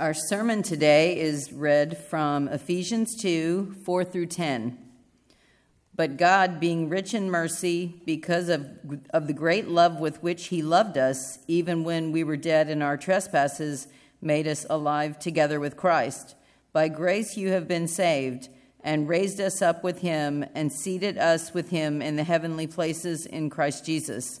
Our sermon today is read from Ephesians 2 4 through 10. But God, being rich in mercy, because of, of the great love with which He loved us, even when we were dead in our trespasses, made us alive together with Christ. By grace you have been saved, and raised us up with Him, and seated us with Him in the heavenly places in Christ Jesus,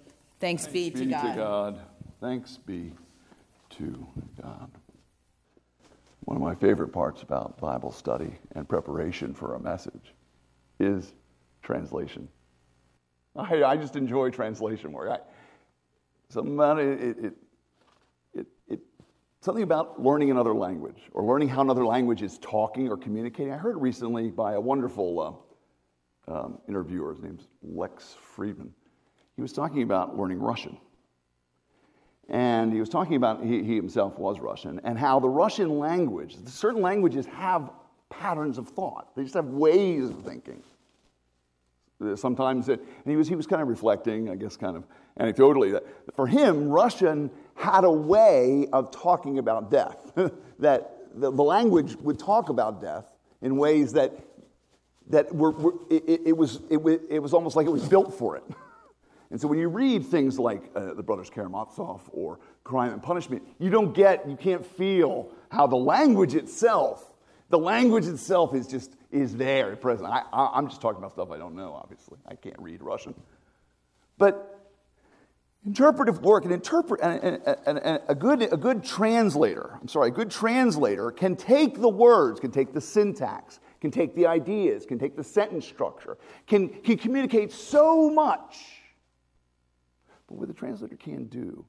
Thanks, Thanks be, be, to, God. to God. Thanks be to God. One of my favorite parts about Bible study and preparation for a message is translation. I, I just enjoy translation work. I, something about it, it, it, it, something about learning another language or learning how another language is talking or communicating. I heard recently by a wonderful uh, um, interviewer, his name's Lex Fridman. He was talking about learning Russian. And he was talking about, he, he himself was Russian, and how the Russian language, certain languages have patterns of thought, they just have ways of thinking. Sometimes, it, and he was, he was kind of reflecting, I guess, kind of anecdotally, that for him, Russian had a way of talking about death, that the, the, language would talk about death in ways that, that were, were it, it, was, it, it was almost like it was built for it. And so when you read things like uh, the Brothers Karamazov or Crime and Punishment, you don't get, you can't feel how the language itself, the language itself is just, is there present. I, I, I'm just talking about stuff I don't know, obviously. I can't read Russian. But interpretive work and interpret and, and, and, a good a good translator i'm sorry a good translator can take the words can take the syntax can take the ideas can take the sentence structure can, can communicate so much but what the translator can do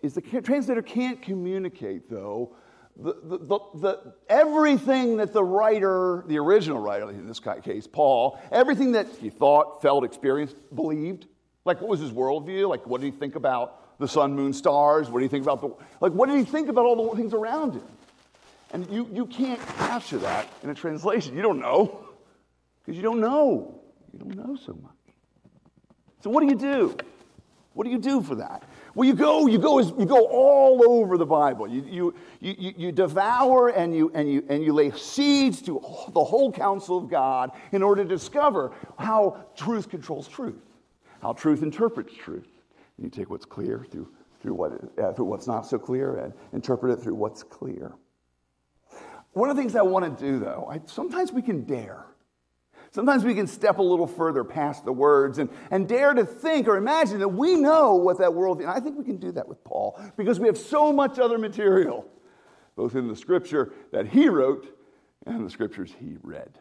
is the translator can't communicate, though, the, the, the, the, everything that the writer, the original writer, in this case, Paul, everything that he thought, felt, experienced, believed. Like, what was his worldview? Like, what did he think about the sun, moon, stars? What did he think about the, like, what did he think about all the things around him? And you, you can't capture that in a translation. You don't know, because you don't know. You don't know so much. So, what do you do? What do you do for that? Well, you go, you go, you go all over the Bible. You, you, you, you devour and you, and, you, and you lay seeds to the whole counsel of God in order to discover how truth controls truth, how truth interprets truth. And you take what's clear through, through, what, uh, through what's not so clear and interpret it through what's clear. One of the things I want to do, though, I, sometimes we can dare. Sometimes we can step a little further past the words and, and dare to think or imagine that we know what that world is. And I think we can do that with Paul because we have so much other material, both in the scripture that he wrote and the scriptures he read.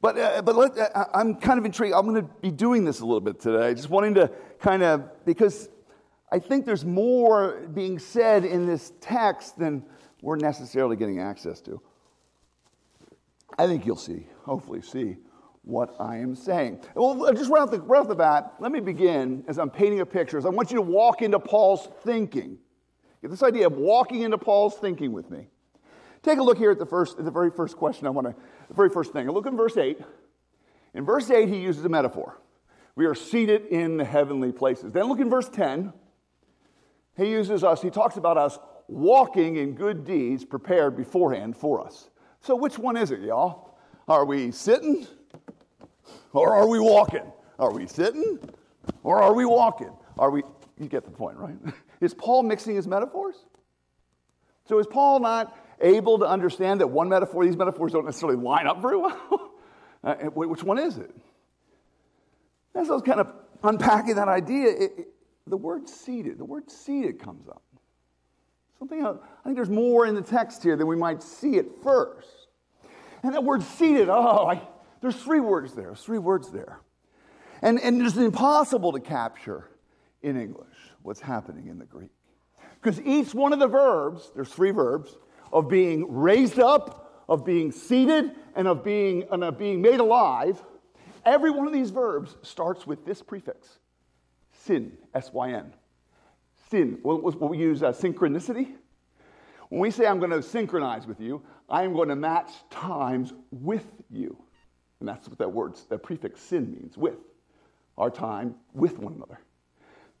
But, uh, but let, uh, I'm kind of intrigued. I'm going to be doing this a little bit today, just wanting to kind of, because I think there's more being said in this text than we're necessarily getting access to. I think you'll see, hopefully, see what I am saying. Well, just right off, the, right off the bat, let me begin as I'm painting a picture. I want you to walk into Paul's thinking. Get this idea of walking into Paul's thinking with me. Take a look here at the first, at the very first question I want to, the very first thing. Look in verse 8. In verse 8, he uses a metaphor. We are seated in the heavenly places. Then look in verse 10. He uses us, he talks about us walking in good deeds prepared beforehand for us. So, which one is it, y'all? Are we sitting or are we walking? Are we sitting or are we walking? Are we, you get the point, right? Is Paul mixing his metaphors? So, is Paul not able to understand that one metaphor, these metaphors don't necessarily line up very well? uh, which one is it? As I was kind of unpacking that idea, it, it, the word seated, the word seated comes up. Something, I think there's more in the text here than we might see at first. And that word seated, oh, I, there's three words there, there's three words there. And, and it's impossible to capture in English what's happening in the Greek. Because each one of the verbs, there's three verbs, of being raised up, of being seated, and of being, and of being made alive, every one of these verbs starts with this prefix syn, S Y N. Syn. What, what we use uh, synchronicity. When we say I'm going to synchronize with you, I am going to match times with you. And that's what that word, that prefix syn means, with. Our time with one another.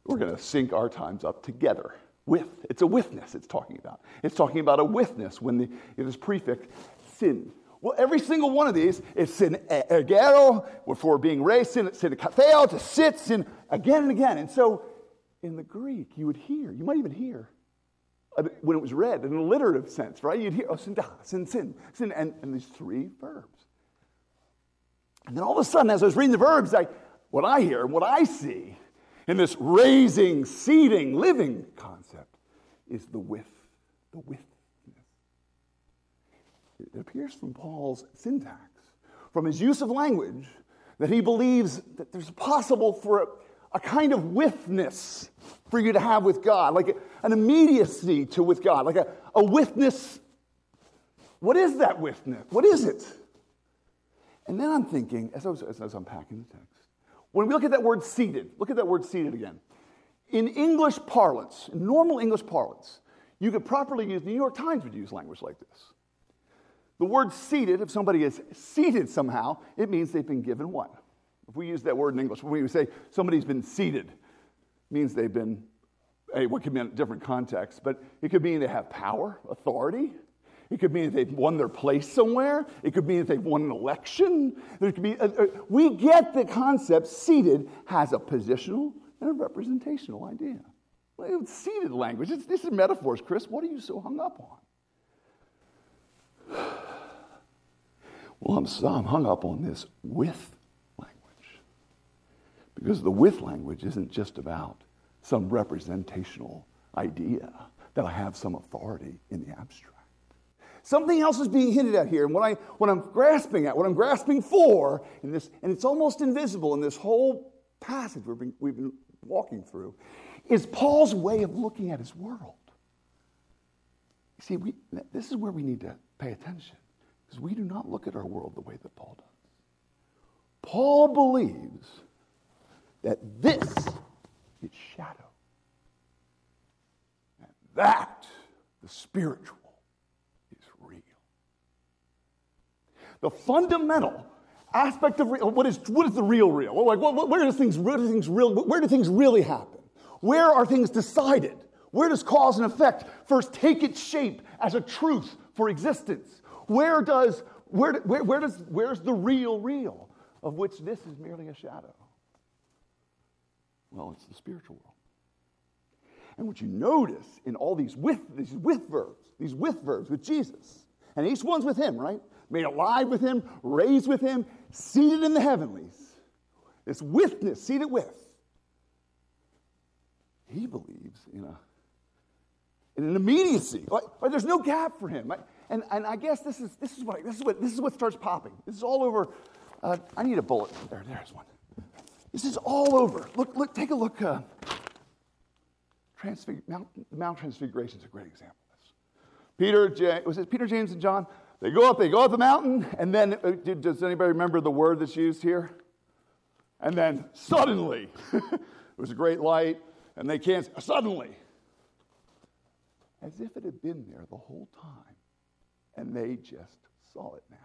We're going to sync our times up together. With. It's a withness it's talking about. It's talking about a withness when the, it is prefix syn. Well, every single one of these is sin ergero, for being raised, sin, sin katheo, to sit, sin again and again. And so in the Greek, you would hear, you might even hear, uh, when it was read in an alliterative sense, right? You'd hear, oh, sin, da, sin, sin, sin, and, and these three verbs. And then all of a sudden, as I was reading the verbs, I, what I hear, and what I see in this raising, seeding, living concept is the with, the with it appears from Paul's syntax, from his use of language, that he believes that there's possible for a, kind of withness for you to have with God, like an immediacy to with God, like a, a witness. What is that witness? What is it? And then I'm thinking, as I was, as I was unpacking the text, when we look at that word seated, look at that word seated again. In English parlance, in normal English parlance, you could properly use, the New York Times would use language like this. The word seated, if somebody is seated somehow, it means they've been given what? If we use that word in English, when we say somebody's been seated, means they've been, hey, what could mean in different contexts, but it could mean they have power, authority. It could mean that they've won their place somewhere. It could mean that they've won an election. There could be, uh, uh, we get the concept seated has a positional and a representational idea. Well, it's seated language. It's, this is metaphors, Chris. What are you so hung up on? Well, I'm, I'm hung up on this with. Because the with language isn't just about some representational idea that I have some authority in the abstract. Something else is being hinted at here, and what, I, what I'm grasping at, what I'm grasping for, in this, and it's almost invisible in this whole passage we've been, we've been walking through, is Paul's way of looking at his world. You see, we, this is where we need to pay attention. Because we do not look at our world the way that Paul does. Paul believes that this is shadow. And that, the spiritual, is real. The fundamental aspect of real, what is, what is the real real? Like, what, where, do things, where, things real, where do things really happen? Where are things decided? Where does cause and effect first take its shape as a truth for existence? Where does, where, where, where does, where's the real real of which this is merely a shadow? Well, it's the spiritual world. And what you notice in all these with, these with verbs, these with verbs with Jesus, and each one's with him, right? Made alive with him, raised with him, seated in the heavenlies. This withness, seated with. He believes in a in an immediacy. Like, like there's no gap for him. And, and I guess this is, this, is what, this, is what, this is what starts popping. This is all over. Uh, I need a bullet. There, there's one. This is all over. Look, look, take a look. Uh, Transfig- Mount, Mount Transfiguration is a great example of this. Peter, James, was it Peter, James, and John? They go up, they go up the mountain, and then, uh, does anybody remember the word that's used here? And then suddenly, it was a great light, and they can't, suddenly, as if it had been there the whole time and they just saw it now.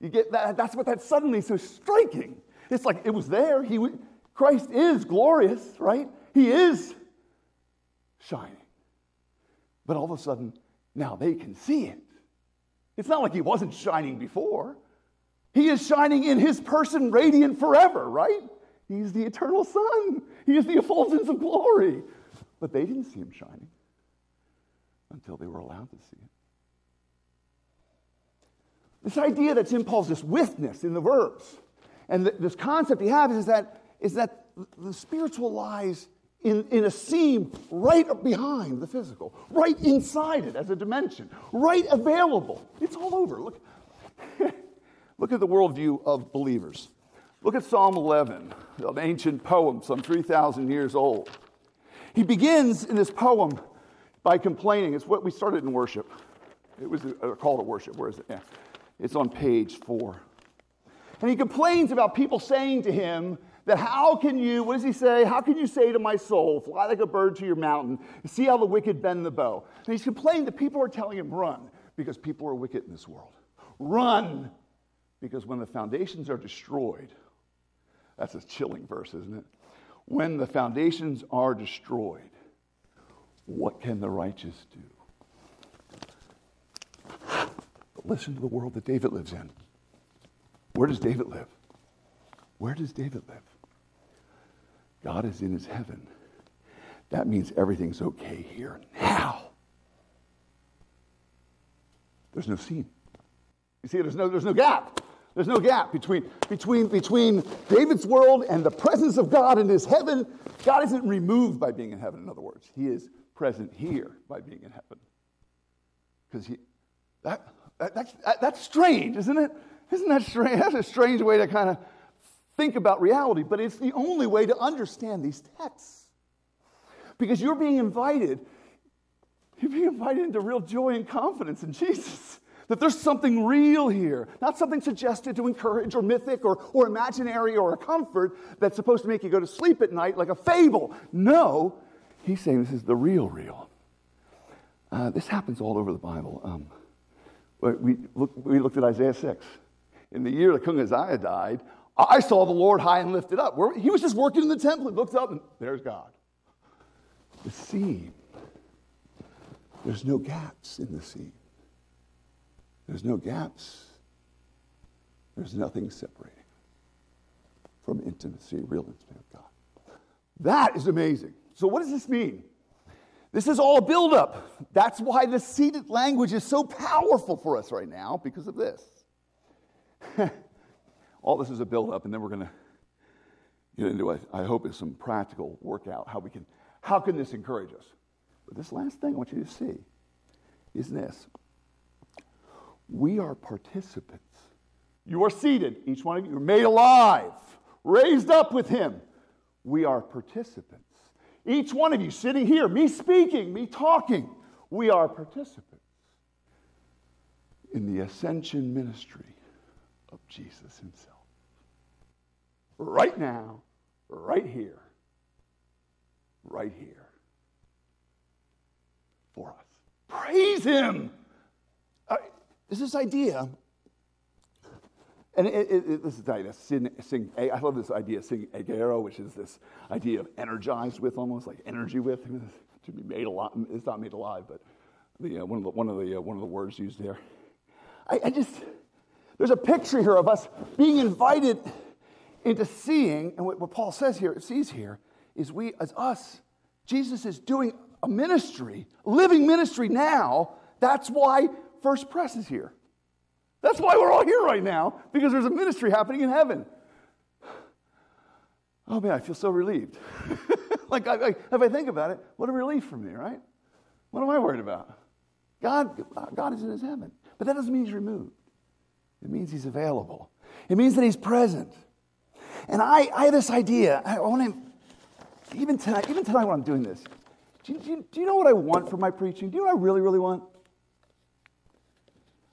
You get that? That's what that suddenly so striking. It's like it was there. He, Christ is glorious, right? He is shining. But all of a sudden, now they can see it. It's not like he wasn't shining before. He is shining in his person, radiant forever, right? He's the eternal sun. He is the effulgence of glory. But they didn't see him shining until they were allowed to see it. This idea that's in this withness in the verbs. And th- this concept he has is that, is that the spiritual lies in, in a seam right behind the physical, right inside it as a dimension, right available. It's all over. Look, look at the worldview of believers. Look at Psalm 11, an ancient poem, some 3,000 years old. He begins in this poem by complaining. It's what we started in worship. It was uh, a, call to worship. Where is it? Yeah. It's on page four. And he complains about people saying to him that how can you, what does he say? How can you say to my soul, fly like a bird to your mountain, see how the wicked bend the bow? And he's complaining that people are telling him, run, because people are wicked in this world. Run, because when the foundations are destroyed, that's a chilling verse, isn't it? When the foundations are destroyed, what can the righteous do? Listen to the world that David lives in. Where does David live? Where does David live? God is in his heaven. That means everything's okay here now. There's no scene. You see, there's no, there's no gap. There's no gap between, between, between David's world and the presence of God in his heaven. God isn't removed by being in heaven, in other words. He is present here by being in heaven. Because he, that, that, that's, that, that's strange, isn't it? Isn't that strange? That's a strange way to kind of think about reality, but it's the only way to understand these texts. Because you're being invited, you're being invited into real joy and confidence in Jesus. That there's something real here, not something suggested to encourage or mythic or, or imaginary or a comfort that's supposed to make you go to sleep at night like a fable. No, he's saying this is the real, real. Uh, this happens all over the Bible. Um, we, look, we looked at Isaiah 6 in the year that King Uzziah died, I saw the Lord high and lifted up. Where He was just working in the temple. He looked up and there's God. The scene. There's no gaps in the scene. There's no gaps. There's nothing separating from intimacy, real intimacy with God. That is amazing. So, what does this mean? This is all buildup. That's why the seated language is so powerful for us right now because of this. All this is a build-up, and then we're going to get into, I, I hope, is some practical workout. How we can, how can this encourage us? But this last thing I want you to see is this: we are participants. You are seated, each one of you. You're made alive, raised up with Him. We are participants. Each one of you sitting here, me speaking, me talking, we are participants in the ascension ministry of Jesus himself. Right now, right here, right here for us. Praise him. Uh, there's this idea, and it, it, it, this is idea, sing, sing, I love this idea, sing agero, which is this idea of energized with, almost like energy with. To be made alive, it's not made alive, but the, uh, one, of the, one, of the, uh, one of the words used there. I, I just, there's a picture here of us being invited into seeing, and what, Paul says here, sees here, is we, as us, Jesus is doing a ministry, living ministry now. That's why First Pres is here. That's why we're all here right now, because there's a ministry happening in heaven. Oh man, I feel so relieved. like, I, I, if I think about it, what a relief for me, right? What am I worried about? God, God is in his heaven. But that doesn't mean he's removed. It means he's available. It means that he's present. And I, I have this idea. I want to, even tonight, even tonight when I'm doing this, do you, do, you, do you know what I want for my preaching? Do you know what I really, really want?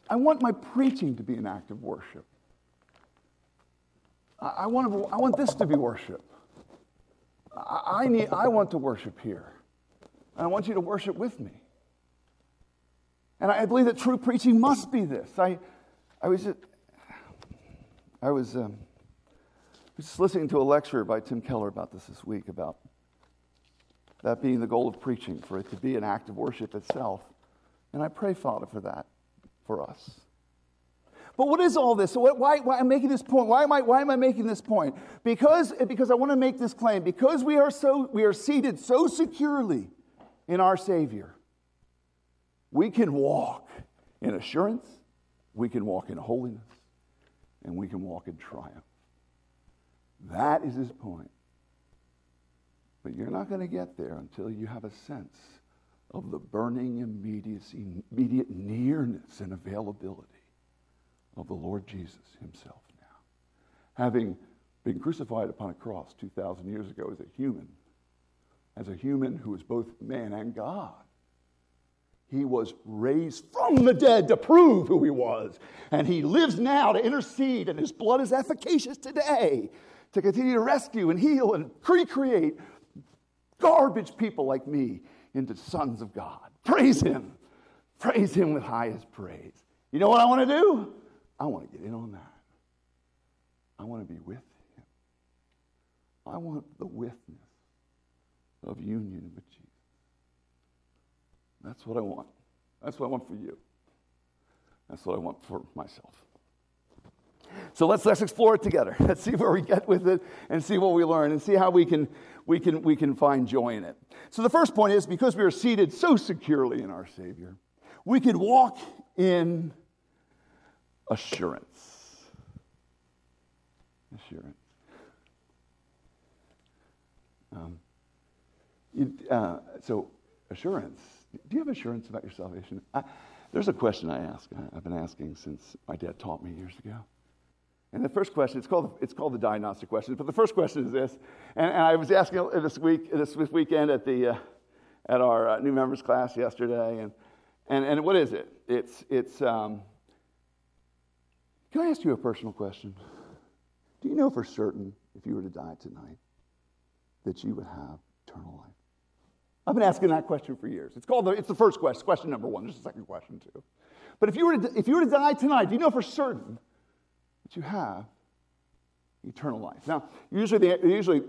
I want my preaching to be an act of worship. I, I want, I want this to be worship. I, I, need, I want to worship here. And I want you to worship with me. And I believe that true preaching must be this. I, I was just, I was, um, just listening to a lecture by Tim Keller about this this week about that being the goal of preaching, for it to be an act of worship itself. And I pray, Father, for that for us. But what is all this? So why, why I'm making this point? Why am I, why am I making this point? Because, because I want to make this claim. Because we are, so, we are seated so securely in our Savior, we can walk in assurance we can walk in holiness and we can walk in triumph. That is his point. But you're not going to get there until you have a sense of the burning immediacy, immediate nearness and availability of the Lord Jesus himself now. Having been crucified upon a cross 2,000 years ago as a human, as a human who was both man and God. He was raised from the dead to prove who he was. And he lives now to intercede, and his blood is efficacious today to continue to rescue and heal and recreate garbage people like me into sons of God. Praise him. Praise him with highest praise. You know what I want to do? I want to get in on that. I want to be with him. I want the witness of union with Jesus. That's what I want. That's what I want for you. That's what I want for myself. So let's, let's explore it together. Let's see where we get with it and see what we learn and see how we can, we, can, we can find joy in it. So the first point is because we are seated so securely in our Savior, we could walk in assurance. Assurance. Um, it, uh, so, assurance. Do you have assurance about your salvation? I, there's a question I ask. I've been asking since my dad taught me years ago. And the first question, it's called, it's called the diagnostic question, but the first question is this. And, and I was asking this week, this weekend at, the, uh, at our uh, new members class yesterday. And, and, and what is it? It's, it's um, can I ask you a personal question? Do you know for certain if you were to die tonight that you would have eternal life? I've been asking that question for years. It's called the, it's the first question, question number one. There's a second question too. But if you were to, if you were to die tonight, do you know for certain that you have eternal life. Now, usually, the, usually,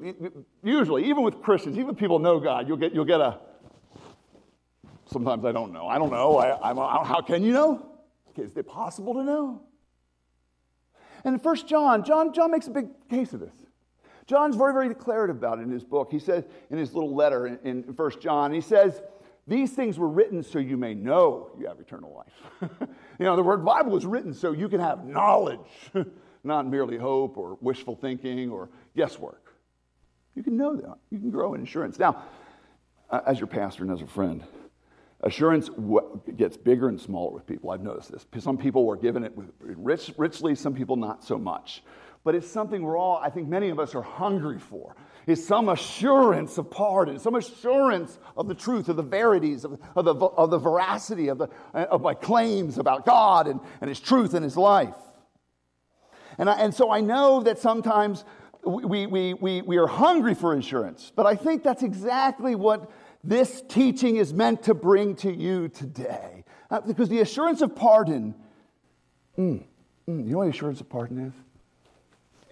usually, even with Christians, even people know God, you'll get, you'll get a. Sometimes I don't know. I don't know. I, I'm, how can you know? Is it possible to know? And in 1 John, John, John makes a big case of this. John's very, very declarative about it in his book. He says in his little letter in, in 1 John, he says, These things were written so you may know you have eternal life. You know, the word Bible is written so you can have knowledge, not merely hope or wishful thinking or guesswork. You can know that. You can grow in assurance. Now, as your pastor and as a friend, assurance gets bigger and smaller with people. I've noticed this. Some people were given it rich, richly, some people not so much. But it's something we're all, I think many of us are hungry for is some assurance of pardon, some assurance of the truth, of the verities, of, of, the, of the veracity of, the, of my claims about God and, and His truth and His life. And, I, and so I know that sometimes we, we, we, we are hungry for insurance, but I think that's exactly what this teaching is meant to bring to you today. Uh, because the assurance of pardon, mm, mm, you know what assurance of pardon is?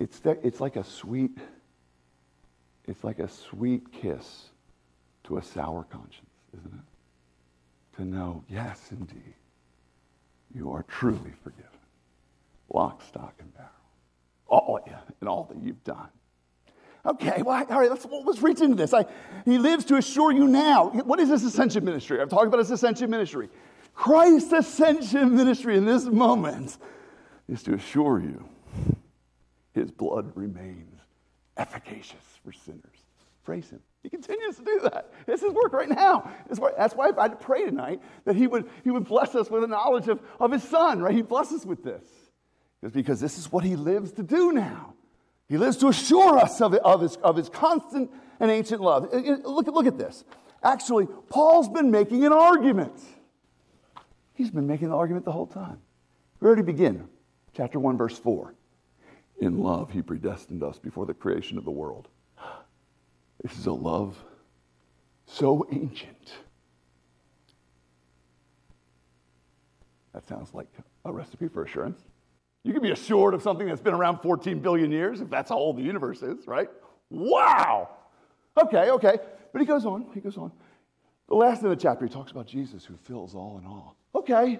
It's, it's like a sweet it's like a sweet kiss to a sour conscience, isn't it? To know, yes, indeed, you are truly forgiven. Lock, stock, and barrel. All of you and all that you've done. Okay, well, all right, let's, let's reach into this. I, he lives to assure you now. What is this ascension ministry? I'm talking about this ascension ministry. Christ's ascension ministry in this moment is to assure you his blood remains efficacious for sinners. Praise him. He continues to do that. It's his work right now. That's why I pray tonight that he would, he would bless us with a knowledge of, of his son, right? He bless us with this. It's because this is what he lives to do now. He lives to assure us of, of, his, of his constant and ancient love. Uh, uh, look, look at this. Actually, Paul's been making an argument. He's been making the argument the whole time. We already begin. Chapter 1, verse 4. In love, he predestined us before the creation of the world this is a love so ancient. That sounds like a recipe for assurance. You can be assured of something that's been around 14 billion years, if that's how old the universe is, right? Wow! Okay, okay. But he goes on, he goes on. The last in the chapter, he talks about Jesus who fills all in all. Okay.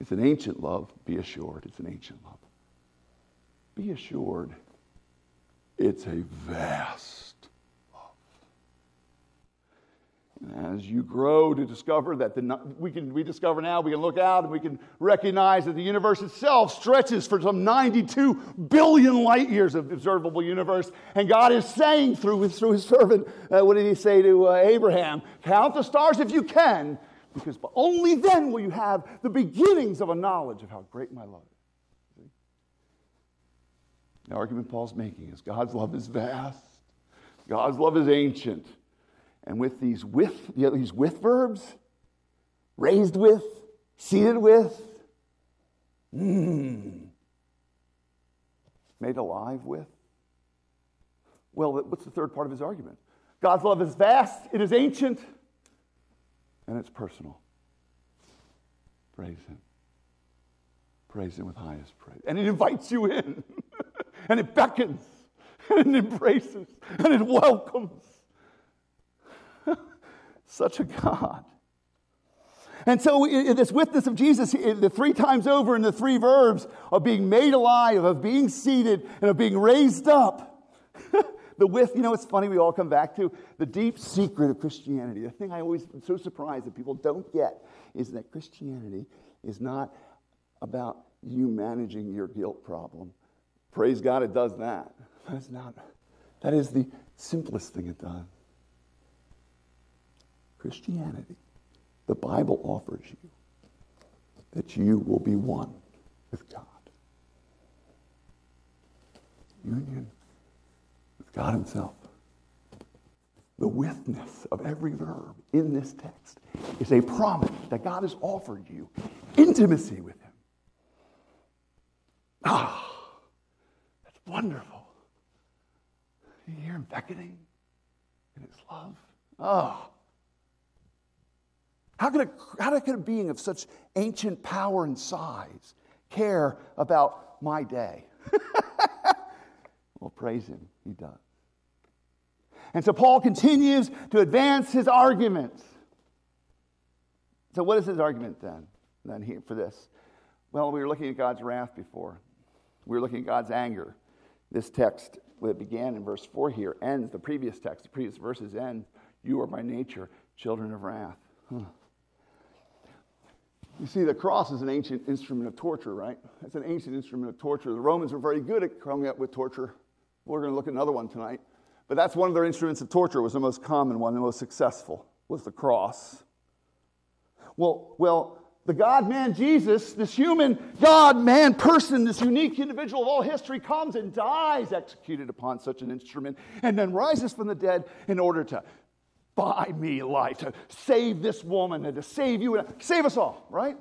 It's an ancient love. Be assured, it's an ancient love. Be assured it's a vast love. And as you grow to discover that the, we can we discover now, we can look out and we can recognize that the universe itself stretches for some 92 billion light years of observable universe. And God is saying through, through his servant, uh, what did he say to uh, Abraham? Count the stars if you can, because only then will you have the beginnings of a knowledge of how great my love is. The argument Paul's making is God's love is vast, God's love is ancient. And with these with, these with verbs, raised with, seated with, mm, made alive with. Well, what's the third part of his argument? God's love is vast, it is ancient, and it's personal. Praise him. Praise him with highest praise. And it invites you in, and it beckons, and it embraces, and it welcomes. Such a God. And so, this witness of Jesus, the three times over in the three verbs of being made alive, of being seated, and of being raised up, the with, you know, it's funny, we all come back to the deep secret of Christianity. The thing I always am so surprised that people don't get is that Christianity is not about you managing your guilt problem. Praise God, it does that. That's not, that is the simplest thing it does. Christianity, the Bible offers you that you will be one with God. Union God Himself. The witness of every verb in this text is a promise that God has offered you intimacy with Him. Ah, that's wonderful. You hear Him beckoning in His love. Ah. How could, a, how could a being of such ancient power and size care about my day? well, praise him, he does. And so Paul continues to advance his arguments. So, what is his argument then? Then here for this. Well, we were looking at God's wrath before. We were looking at God's anger. This text, that began in verse 4 here, ends, the previous text, the previous verses end, you are by nature children of wrath. Huh. You see, the cross is an ancient instrument of torture, right? It's an ancient instrument of torture. The Romans were very good at coming up with torture. We're going to look at another one tonight. But that's one of their instruments of torture, was the most common one, the most successful, was the cross. Well, well, the God man Jesus, this human God man person, this unique individual of all history, comes and dies executed upon such an instrument and then rises from the dead in order to buy me life, to save this woman, and to save you, and save us all, right?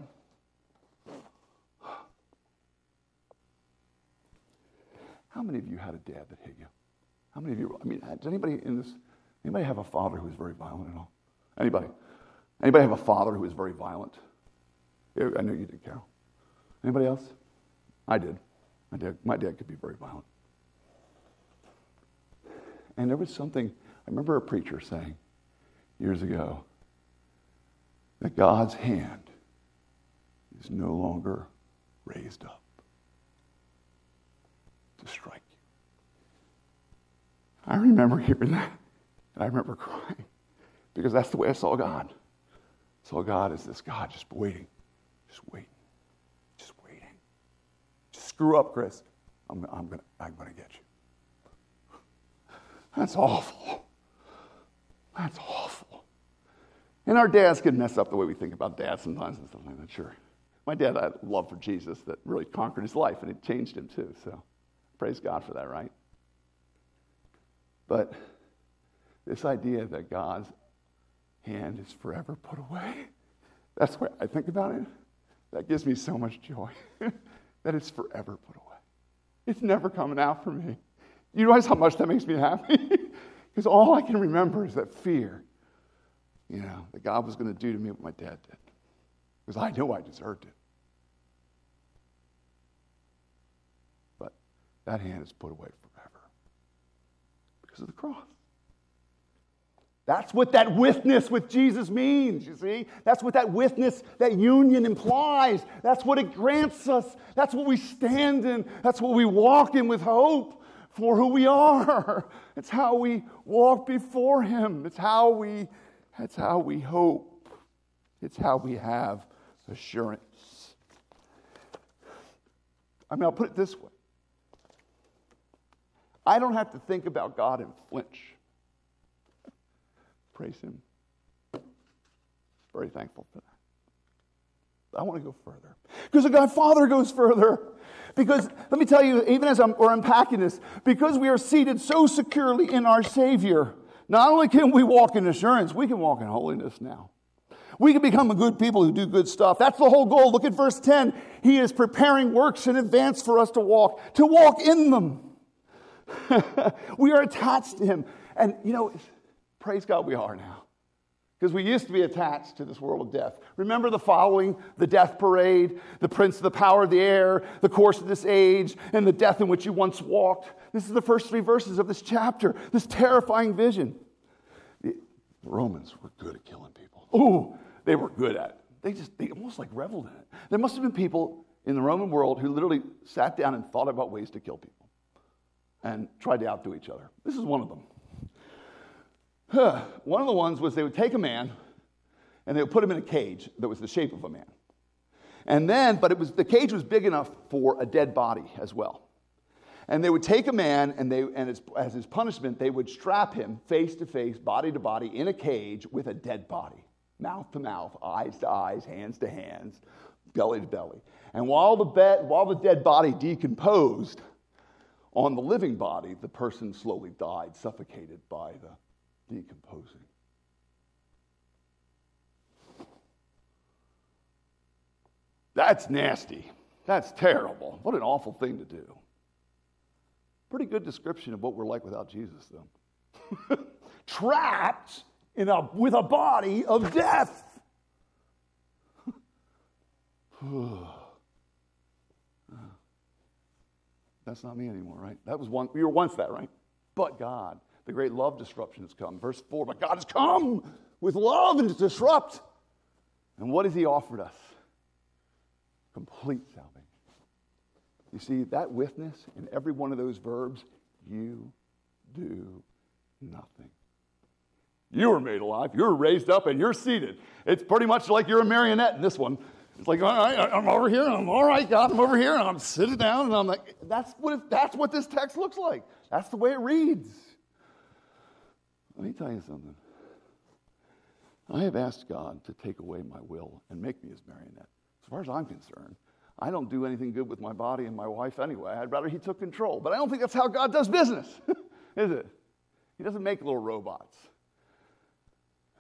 How many of you had a dad that hit you? How many of you, I mean, does anybody in this, anybody have a father who was very violent at all? Anybody? Anybody have a father who was very violent? I know you did, Carol. Anybody else? I did. My dad, my dad could be very violent. And there was something, I remember a preacher saying, years ago that God's hand is no longer raised up to strike you. I remember hearing that, and I remember crying because that's the way I saw God. I saw God as this God just waiting, just waiting, just waiting. Just screw up, Chris. I'm, I'm going to I'm gonna get you. That's awful. That's awful. And our dads can mess up the way we think about dads sometimes and stuff like that, sure. My dad had love for Jesus that really conquered his life and it changed him too. So praise God for that, right? But this idea that God's hand is forever put away, that's what I think about it. That gives me so much joy that it's forever put away. It's never coming out for me. You realize how much that makes me happy? Because all I can remember is that fear, you know, that God was going to do to me what my dad did. Because I knew I deserved it. But that hand is put away forever because of the cross. That's what that witness with Jesus means, you see? That's what that witness, that union implies. That's what it grants us. That's what we stand in. That's what we walk in with hope for who we are. It's how we walk before Him. It's how we, it's how we hope. It's how we have assurance. I mean, I'll put it this way I don't have to think about God and flinch. Praise Him. Very thankful for that. I want to go further. Because the God Father goes further. Because, let me tell you, even as I'm, we're unpacking this, because we are seated so securely in our Savior, not only can we walk in assurance, we can walk in holiness now. We can become a good people who do good stuff. That's the whole goal. Look at verse 10. He is preparing works in advance for us to walk, to walk in them. we are attached to Him. And, you know, praise God, we are now because we used to be attached to this world of death. Remember the following the death parade, the prince of the power of the air, the course of this age, and the death in which you once walked. This is the first three verses of this chapter, this terrifying vision. The Romans were good at killing people. Ooh, they were good at it. They just, they almost like reveled in it. There must have been people in the Roman world who literally sat down and thought about ways to kill people and tried to outdo each other. This is one of them. One of the ones was they would take a man and they would put him in a cage that was the shape of a man. And then, but it was the cage was big enough for a dead body as well. And they would take a man and they and as, as his punishment, they would strap him face to face, body to body, in a cage with a dead body, mouth to mouth, eyes to eyes, hands to hands, belly to belly. And while the, be- while the dead body decomposed, on the living body, the person slowly died, suffocated by the decomposing. That's nasty. That's terrible. What an awful thing to do. Pretty good description of what we're like without Jesus, though. Trapped in a, with a body of death. That's not me anymore, right? That was one, you were once that, right? But God the great love disruption has come. Verse 4 But God has come with love and to disrupt. And what has He offered us? Complete salvation. You see, that witness in every one of those verbs, you do nothing. You were made alive, you're raised up, and you're seated. It's pretty much like you're a marionette in this one. It's like, all right, I'm over here, and I'm all right, God, I'm over here, and I'm sitting down, and I'm like, that's what, that's what this text looks like. That's the way it reads. Let me tell you something. I have asked God to take away my will and make me his marionette. As far as I'm concerned, I don't do anything good with my body and my wife anyway. I'd rather he took control. But I don't think that's how God does business, is it? He doesn't make little robots.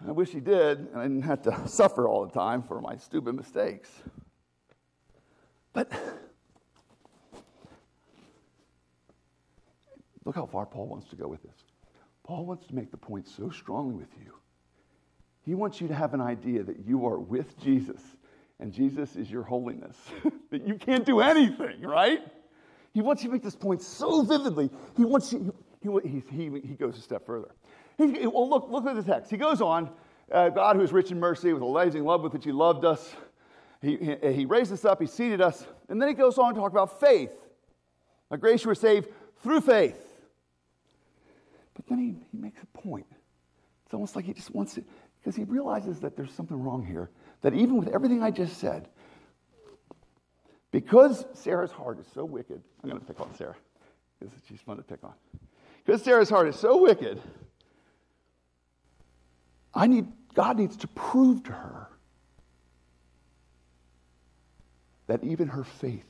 I wish he did, and I didn't have to suffer all the time for my stupid mistakes. But look how far Paul wants to go with this. Paul wants to make the point so strongly with you. He wants you to have an idea that you are with Jesus and Jesus is your holiness, that you can't do anything, right? He wants you to make this point so vividly. He wants you, he, he, he, he goes a step further. He, well, look, look at the text. He goes on uh, God, who is rich in mercy, with a amazing love with which he loved us, he, he, he raised us up, he seated us, and then he goes on to talk about faith. By grace you were saved through faith. But then he, he makes a point. It's almost like he just wants to, because he realizes that there's something wrong here. That even with everything I just said, because Sarah's heart is so wicked, I'm going to pick on Sarah because she's fun to pick on. Because Sarah's heart is so wicked, I need, God needs to prove to her that even her faith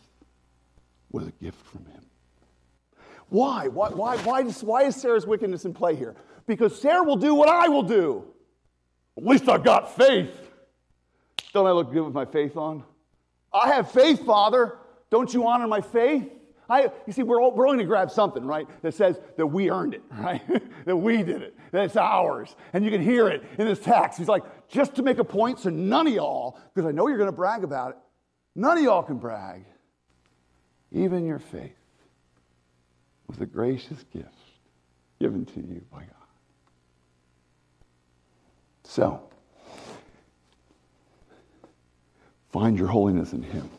was a gift from him. Why? Why, why, why, does, why is Sarah's wickedness in play here? Because Sarah will do what I will do. At least I've got faith. Don't I look good with my faith on? I have faith, Father. Don't you honor my faith? I, you see, we're, all, we're only going to grab something, right, that says that we earned it, right? that we did it, that it's ours. And you can hear it in this text. He's like, just to make a point so none of y'all, because I know you're going to brag about it, none of y'all can brag. Even your faith was a gracious gift given to you by God. So, find your holiness in Him.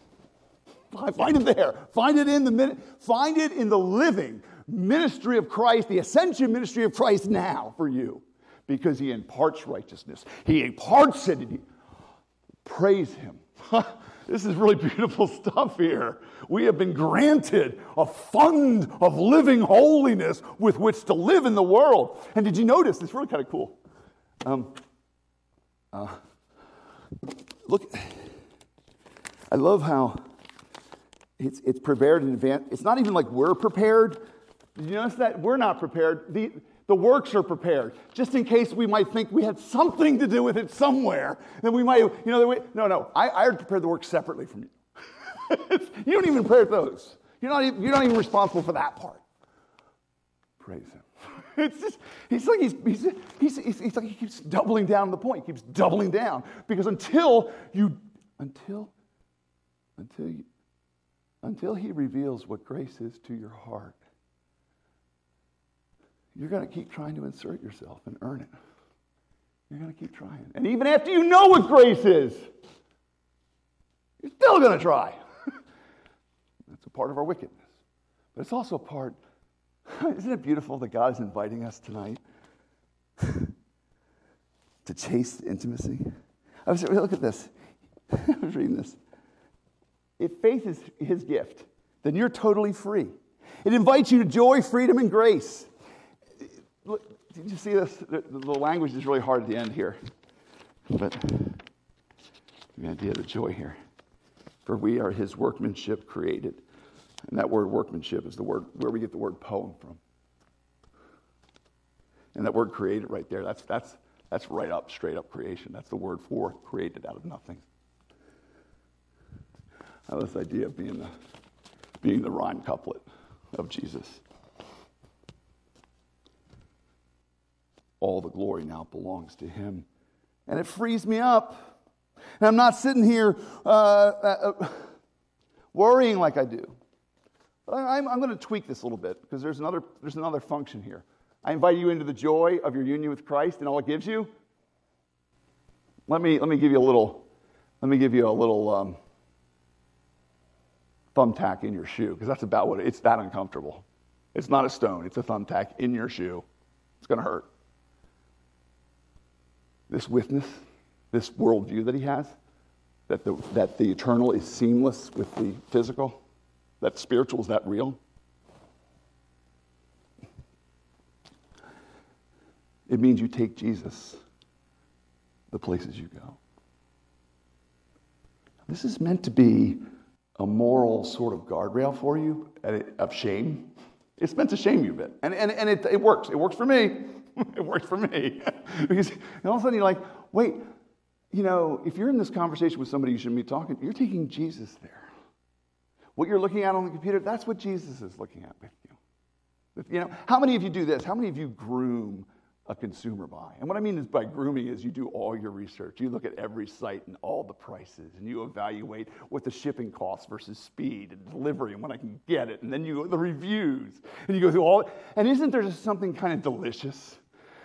Find it there. Find it in the find it in the living ministry of Christ, the ascension ministry of Christ now for you, because He imparts righteousness. He imparts it. Praise Him. This is really beautiful stuff here. We have been granted a fund of living holiness with which to live in the world. And did you notice? It's really kind of cool. Um, uh, look, I love how it's, it's prepared in advance. It's not even like we're prepared. Did you notice that? We're not prepared. The, the works are prepared, just in case we might think we had something to do with it somewhere. Then we might, you know, we, no, no, I, I prepared the works separately from you. you don't even prepare those. You're not, even, you're not even responsible for that part. Praise Him. It's just, he's like he's, he's, he's, he's, he's like he keeps doubling down on the point. He keeps doubling down because until you, until, until you, until he reveals what grace is to your heart, you're going to keep trying to insert yourself and earn it. You're going to keep trying. And even after you know what grace is, you're still going to try. That's a part of our wickedness. But it's also a part, isn't it beautiful that God is inviting us tonight to chase intimacy? I was, look at this. I was reading this. If faith is his gift, then you're totally free. It invites you to joy, freedom, and grace. Did you see this? The, language is really hard at the end here. But the idea of the joy here. For we are his workmanship created. And that word workmanship is the word where we get the word poem from. And that word created right there, that's, that's, that's right up, straight up creation. That's the word for created out of nothing. Love this idea of being the, being the rhyme couplet of Jesus. All the glory now belongs to him. And it frees me up. And I'm not sitting here uh, uh, uh worrying like I do. But I'm, I'm going to tweak this a little bit because there's another, there's another function here. I invite you into the joy of your union with Christ and all it gives you. Let me, let me give you a little, let me give you a little um, thumbtack in your shoe, because that's about what it, it's that uncomfortable. It's not a stone, it's a thumbtack in your shoe. It's going to hurt. This witness, this worldview that he has, that the, that the eternal is seamless with the physical, that spiritual is that real. It means you take Jesus the places you go. This is meant to be a moral sort of guardrail for you of shame. It's meant to shame you a bit. And, and, and it, it works. It works for me. it works for me. because all of a sudden you're like, wait, you know, if you're in this conversation with somebody you shouldn't be talking, you're taking Jesus there. What you're looking at on the computer, that's what Jesus is looking at with you. You know, how many of you do this? How many of you groom a consumer buy. And what I mean is by grooming is you do all your research. You look at every site and all the prices, and you evaluate what the shipping costs versus speed and delivery and when I can get it. And then you go the reviews, and you go through all. And isn't there just something kind of delicious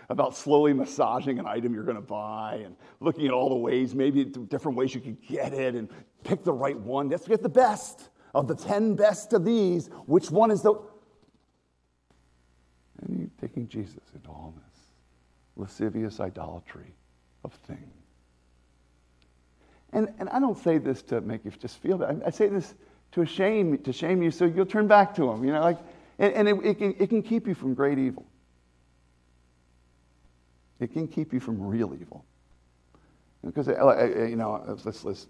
about slowly massaging an item you're going to buy and looking at all the ways, maybe different ways you can get it, and pick the right one. Let's get the best of the ten best of these. Which one is the? And you're taking Jesus into all this lascivious idolatry of things. And, and I don't say this to make you just feel bad. I, say this to shame, to shame you so you'll turn back to him. You know, like, and, and it, it, can, it can keep you from great evil. It can keep you from real evil. Because, uh, uh, you know, let's, let's,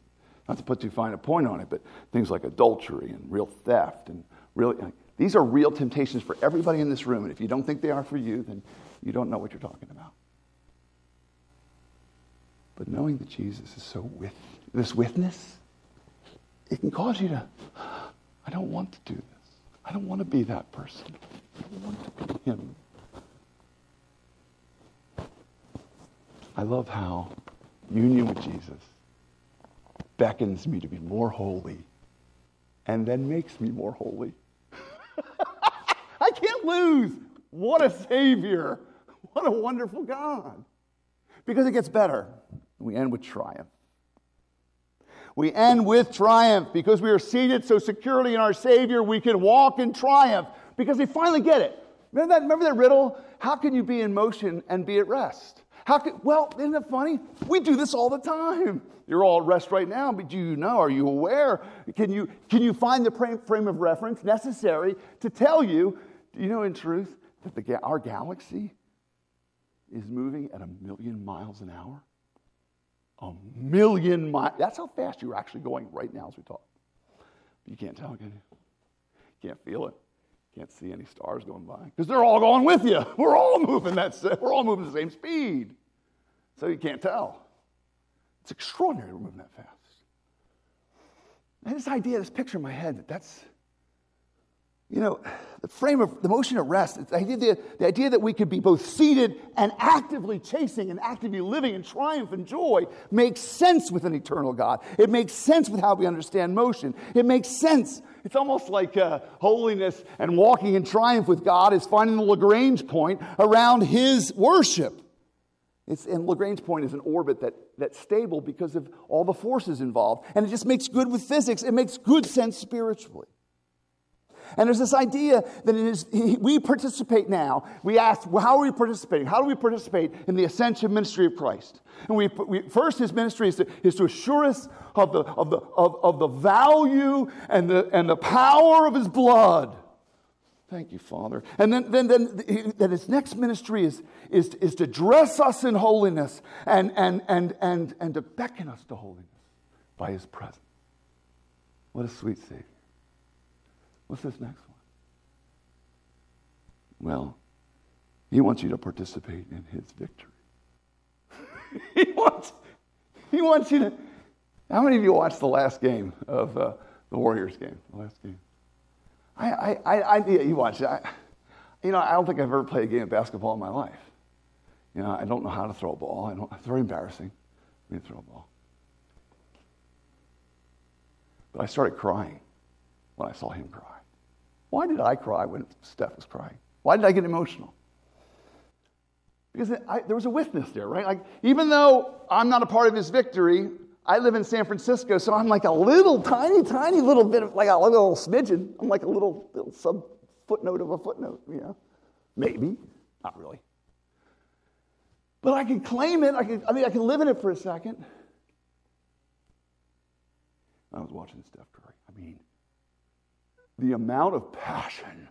not to put too fine a point on it, but things like adultery and real theft and really, these are real temptations for everybody in this room. And if you don't think they are for you, then you don't know what you're talking about. But knowing that Jesus is so with this witness, it can cause you to, I don't want to do this. I don't want to be that person. I don't want to be him. I love how union with Jesus beckons me to be more holy and then makes me more holy. I can't lose. What a Savior. What a wonderful God. Because it gets better. We end with triumph. We end with triumph because we are seated so securely in our Savior, we can walk in triumph because we finally get it. Remember that, remember that riddle? How can you be in motion and be at rest? How can, well, isn't it funny? We do this all the time. You're all at rest right now, but do you know? Are you aware? Can you, can you find the frame of reference necessary to tell you, do you know in truth that the, our galaxy is moving at a million miles an hour? a million miles. That's how fast you're actually going right now as we talk. You can't tell, can you? Can't feel it. Can't see any stars going by because they're all going with you. We're all moving that. We're all moving the same speed, so you can't tell. It's extraordinary we're moving that fast. And this idea, this picture in my head that that's you know, the frame of the motion of rest, the idea, the idea that we could be both seated and actively chasing and actively living in triumph and joy makes sense with an eternal God. It makes sense with how we understand motion. It makes sense. It's almost like uh, holiness and walking in triumph with God is finding the Lagrange point around His worship. It's, and Lagrange point is an orbit that, that's stable because of all the forces involved. And it just makes good with physics. It makes good sense spiritually. And there's this idea that we participate now. We ask, well, how are we participating? How do we participate in the ascension ministry of Christ? And we, we first, his ministry is to, is to assure us of the, of, the, of, of the value and the, and the power of his blood. Thank you, Father. And then, then, then that his next ministry is, is, is to dress us in holiness and, and, and, and, and to beckon us to holiness by his presence. What a sweet Savior. What's this next one? Well, he wants you to participate in his victory. he, wants, he wants you to. How many of you watched the last game of uh, the Warriors game? The last game. I, I, I, I yeah, you watched it. I, you know, I don't think I've ever played a game of basketball in my life. You know, I don't know how to throw a ball. I don't, it's very embarrassing me to throw a ball. But I started crying when I saw him cry. Why did I cry when Steph was crying? Why did I get emotional? Because I, there was a witness there, right? Like, even though I'm not a part of his victory, I live in San Francisco, so I'm like a little tiny, tiny little bit of like a little smidgen. I'm like a little, little sub footnote of a footnote, you know? Maybe, not really. But I can claim it. I can, I mean, I can live in it for a second. I was watching Steph Curry. I mean, the amount of passion,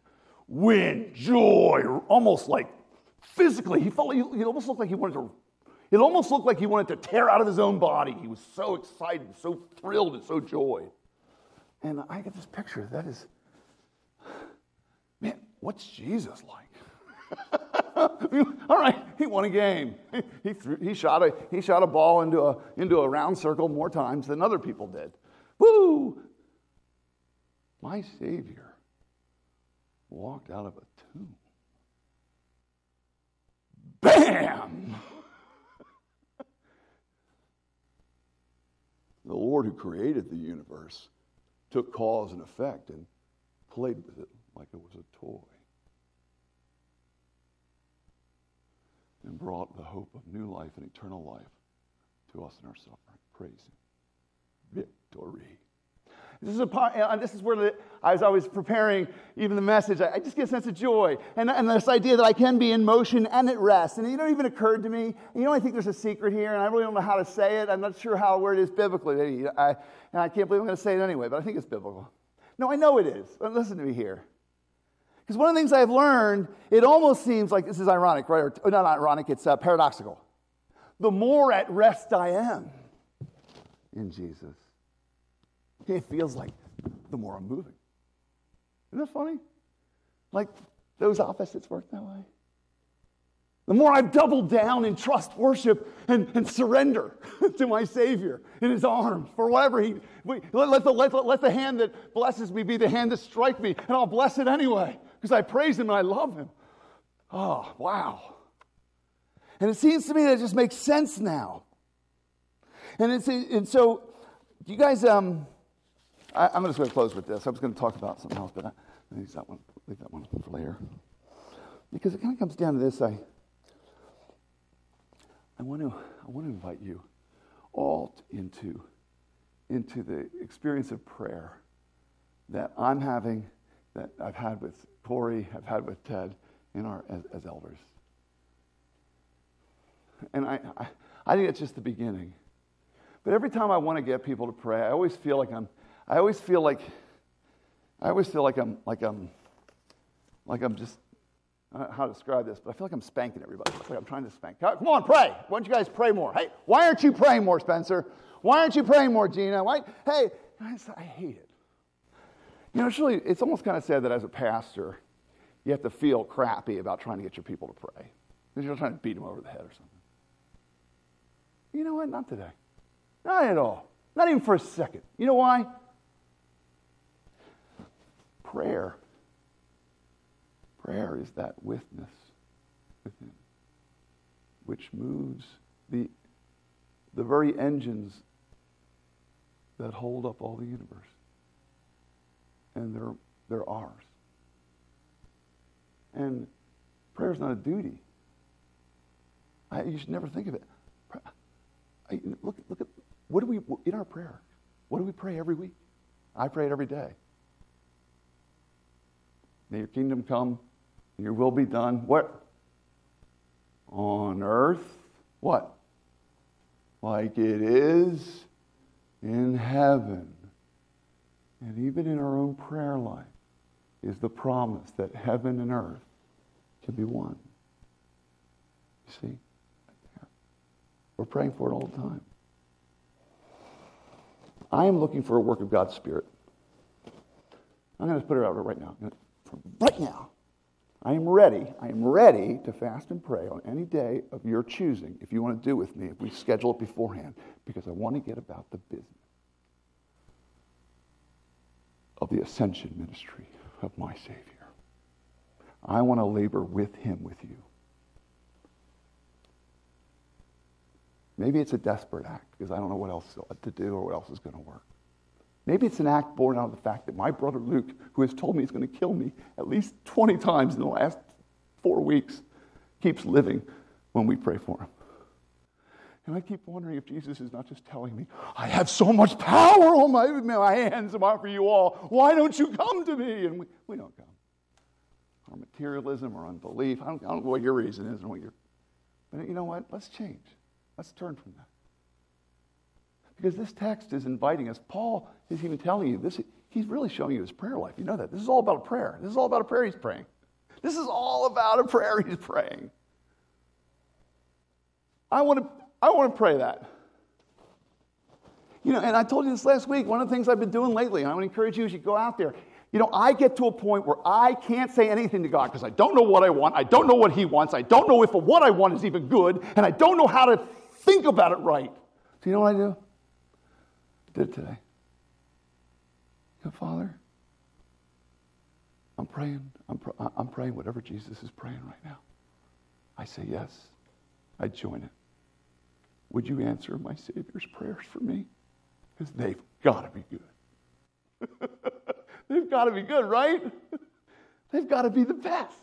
wind, joy, almost like physically, he felt, he, he almost looked like he wanted to, it almost looked like he wanted to tear out of his own body. He was so excited, so thrilled, and so joyed. And I get this picture. That is, man, what's Jesus like? All right, he won a game. He, threw, he, shot a, he shot a ball into a, into a round circle more times than other people did. Woo! My Savior walked out of a tomb. Bam! the Lord who created the universe took cause and effect and played with it like it was a toy. And brought the hope of new life and eternal life to us in our suffering. Praise Him. Victory. This is, a, uh, this is where the, I was always preparing even the message. I, I, just get a sense of joy. And, and this idea that I can be in motion and at rest. And it don't even occurred to me. You know, I think there's a secret here, and I really don't know how to say it. I'm not sure how where it is biblically. I, and I can't believe I'm going to say it anyway, but I think it's biblical. No, I know it is. Listen to me here. Because one of the things I've learned, it almost seems like this is ironic, right? Or, or not ironic, it's uh, paradoxical. The more at rest I am in Jesus, it feels like the more I'm moving. Isn't that funny? Like those opposites work that way. The more I've doubled down in trust, worship, and, and surrender to my Savior in His arms for whatever He, let, let, the, let, let the hand that blesses me be the hand that strikes me, and I'll bless it anyway because I praise Him and I love Him. Oh, wow. And it seems to me that it just makes sense now. And, it's, and so, you guys, um, I, am just going to close with this. I was going to talk about something else, but I, I that one, leave that one for later. Because it kind of comes down to this. I, I want to, I want to invite you all into, into the experience of prayer that I'm having, that I've had with Corey, I've had with Ted, in our as, as elders. And I, I, I think it's just the beginning. But every time I want to get people to pray, I always feel like I'm I always feel like I always feel like I'm like I'm like I'm just I don't know how to describe this, but I feel like I'm spanking everybody. It's like I'm trying to spank. Come on, pray. Why don't you guys pray more? Hey, why aren't you praying more, Spencer? Why aren't you praying more, Gina? Why? Hey, I hate it. You know, it's really, it's almost kind of sad that as a pastor, you have to feel crappy about trying to get your people to pray because you're trying to beat them over the head or something. You know what? Not today. Not at all. Not even for a second. You know why? Prayer. Prayer is that witness within, which moves the, the very engines that hold up all the universe. And they're, they're ours. And prayer is not a duty. I, you should never think of it. I, look, look at what do we in our prayer? What do we pray every week? I pray it every day. May your kingdom come, and your will be done. What? On earth, what? Like it is in heaven. And even in our own prayer life is the promise that heaven and earth can be one. You see? We're praying for it all the time. I am looking for a work of God's Spirit. I'm going to put it out right now. Right now. I am ready. I am ready to fast and pray on any day of your choosing, if you want to do with me, if we schedule it beforehand, because I want to get about the business of the ascension ministry of my Savior. I want to labor with him, with you. Maybe it's a desperate act because I don't know what else to do or what else is going to work. Maybe it's an act born out of the fact that my brother Luke, who has told me he's going to kill me at least 20 times in the last four weeks, keeps living when we pray for him. And I keep wondering if Jesus is not just telling me, I have so much power on my, my hands for you all. Why don't you come to me? And we, we don't come. Our materialism or unbelief. I don't, I don't know what your reason is and what your. But you know what? Let's change. Let's turn from that. Because this text is inviting us. Paul is even telling you this. He's really showing you his prayer life. You know that. This is all about a prayer. This is all about a prayer he's praying. This is all about a prayer he's praying. I want to, I want to pray that. You know, and I told you this last week. One of the things I've been doing lately, and I want to encourage you as you go out there. You know, I get to a point where I can't say anything to God because I don't know what I want. I don't know what He wants. I don't know if what I want is even good. And I don't know how to think about it right. Do you know what I do? Did today. Go, Father, I'm praying. I'm, pr- I'm praying whatever Jesus is praying right now. I say yes. I join it. Would you answer my Savior's prayers for me? Because they've got to be good. they've got to be good, right? they've got to be the best.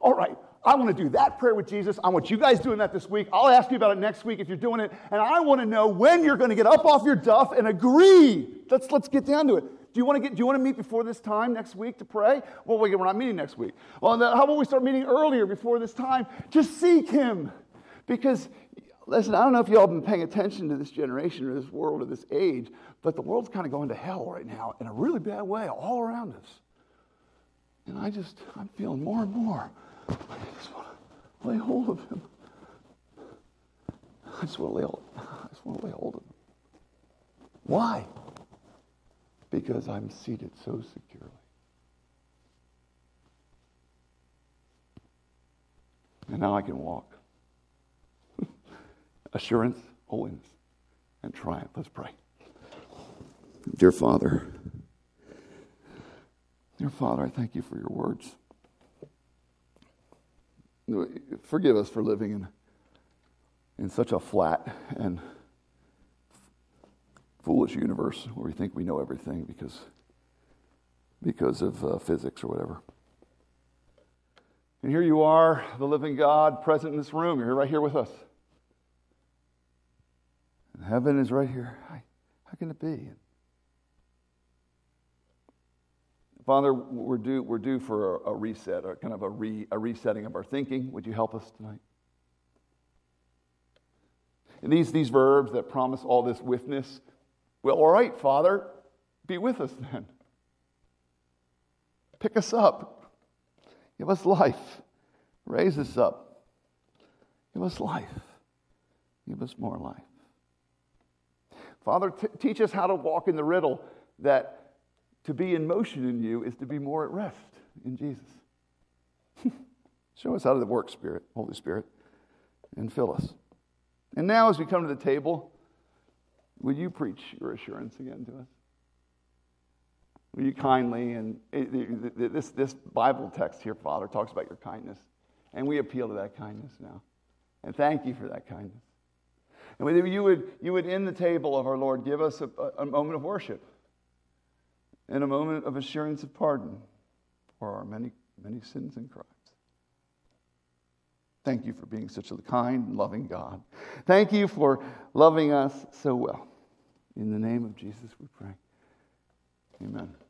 All right, I want to do that prayer with Jesus. I want you guys doing that this week. I'll ask you about it next week if you're doing it. And I want to know when you're going to get up off your duff and agree. Let's, let's get down to it. Do you want to get? Do you want to meet before this time next week to pray? Well, we're not meeting next week. Well, uh, how about we start meeting earlier before this time to seek Him? Because listen, I don't know if y'all have been paying attention to this generation or this world or this age, but the world's kind of going to hell right now in a really bad way all around us. And I just, I'm feeling more and more I just want to lay hold of him. I just want to lay hold, I just want to lay hold of him. Why? Because I'm seated so securely. And now I can walk. Assurance, holiness, and triumph. Let's pray. Dear Father, dear Father, I thank you for your words forgive us for living in, in such a flat and foolish universe where we think we know everything because, because of uh, physics or whatever. And here you are, the living God, present in this room. You're right here with us. And heaven is right here. How, how can it be? Father, we're due, we're due for a, a reset, a kind of a, re, a resetting of our thinking. Would you help us tonight? And these, these verbs that promise all this witness, well, all right, Father, be with us then. Pick us up. Give us life. Raise us up. Give us life. Give us more life. Father, t- teach us how to walk in the riddle that to be in motion in you is to be more at rest in Jesus. Show us how to work, Spirit, Holy Spirit, and fill us. And now, as we come to the table, will you preach your assurance again to us? Will you kindly, and eh, this, this Bible text here, Father, talks about your kindness. And we appeal to that kindness now. And thank you for that kindness. And whether you would, you would, in the table of our Lord, give us a, a moment of worship and a moment of assurance of pardon for our many, many sins and crimes. Thank you for being such a kind and loving God. Thank you for loving us so well. In the name of Jesus, we pray. Amen.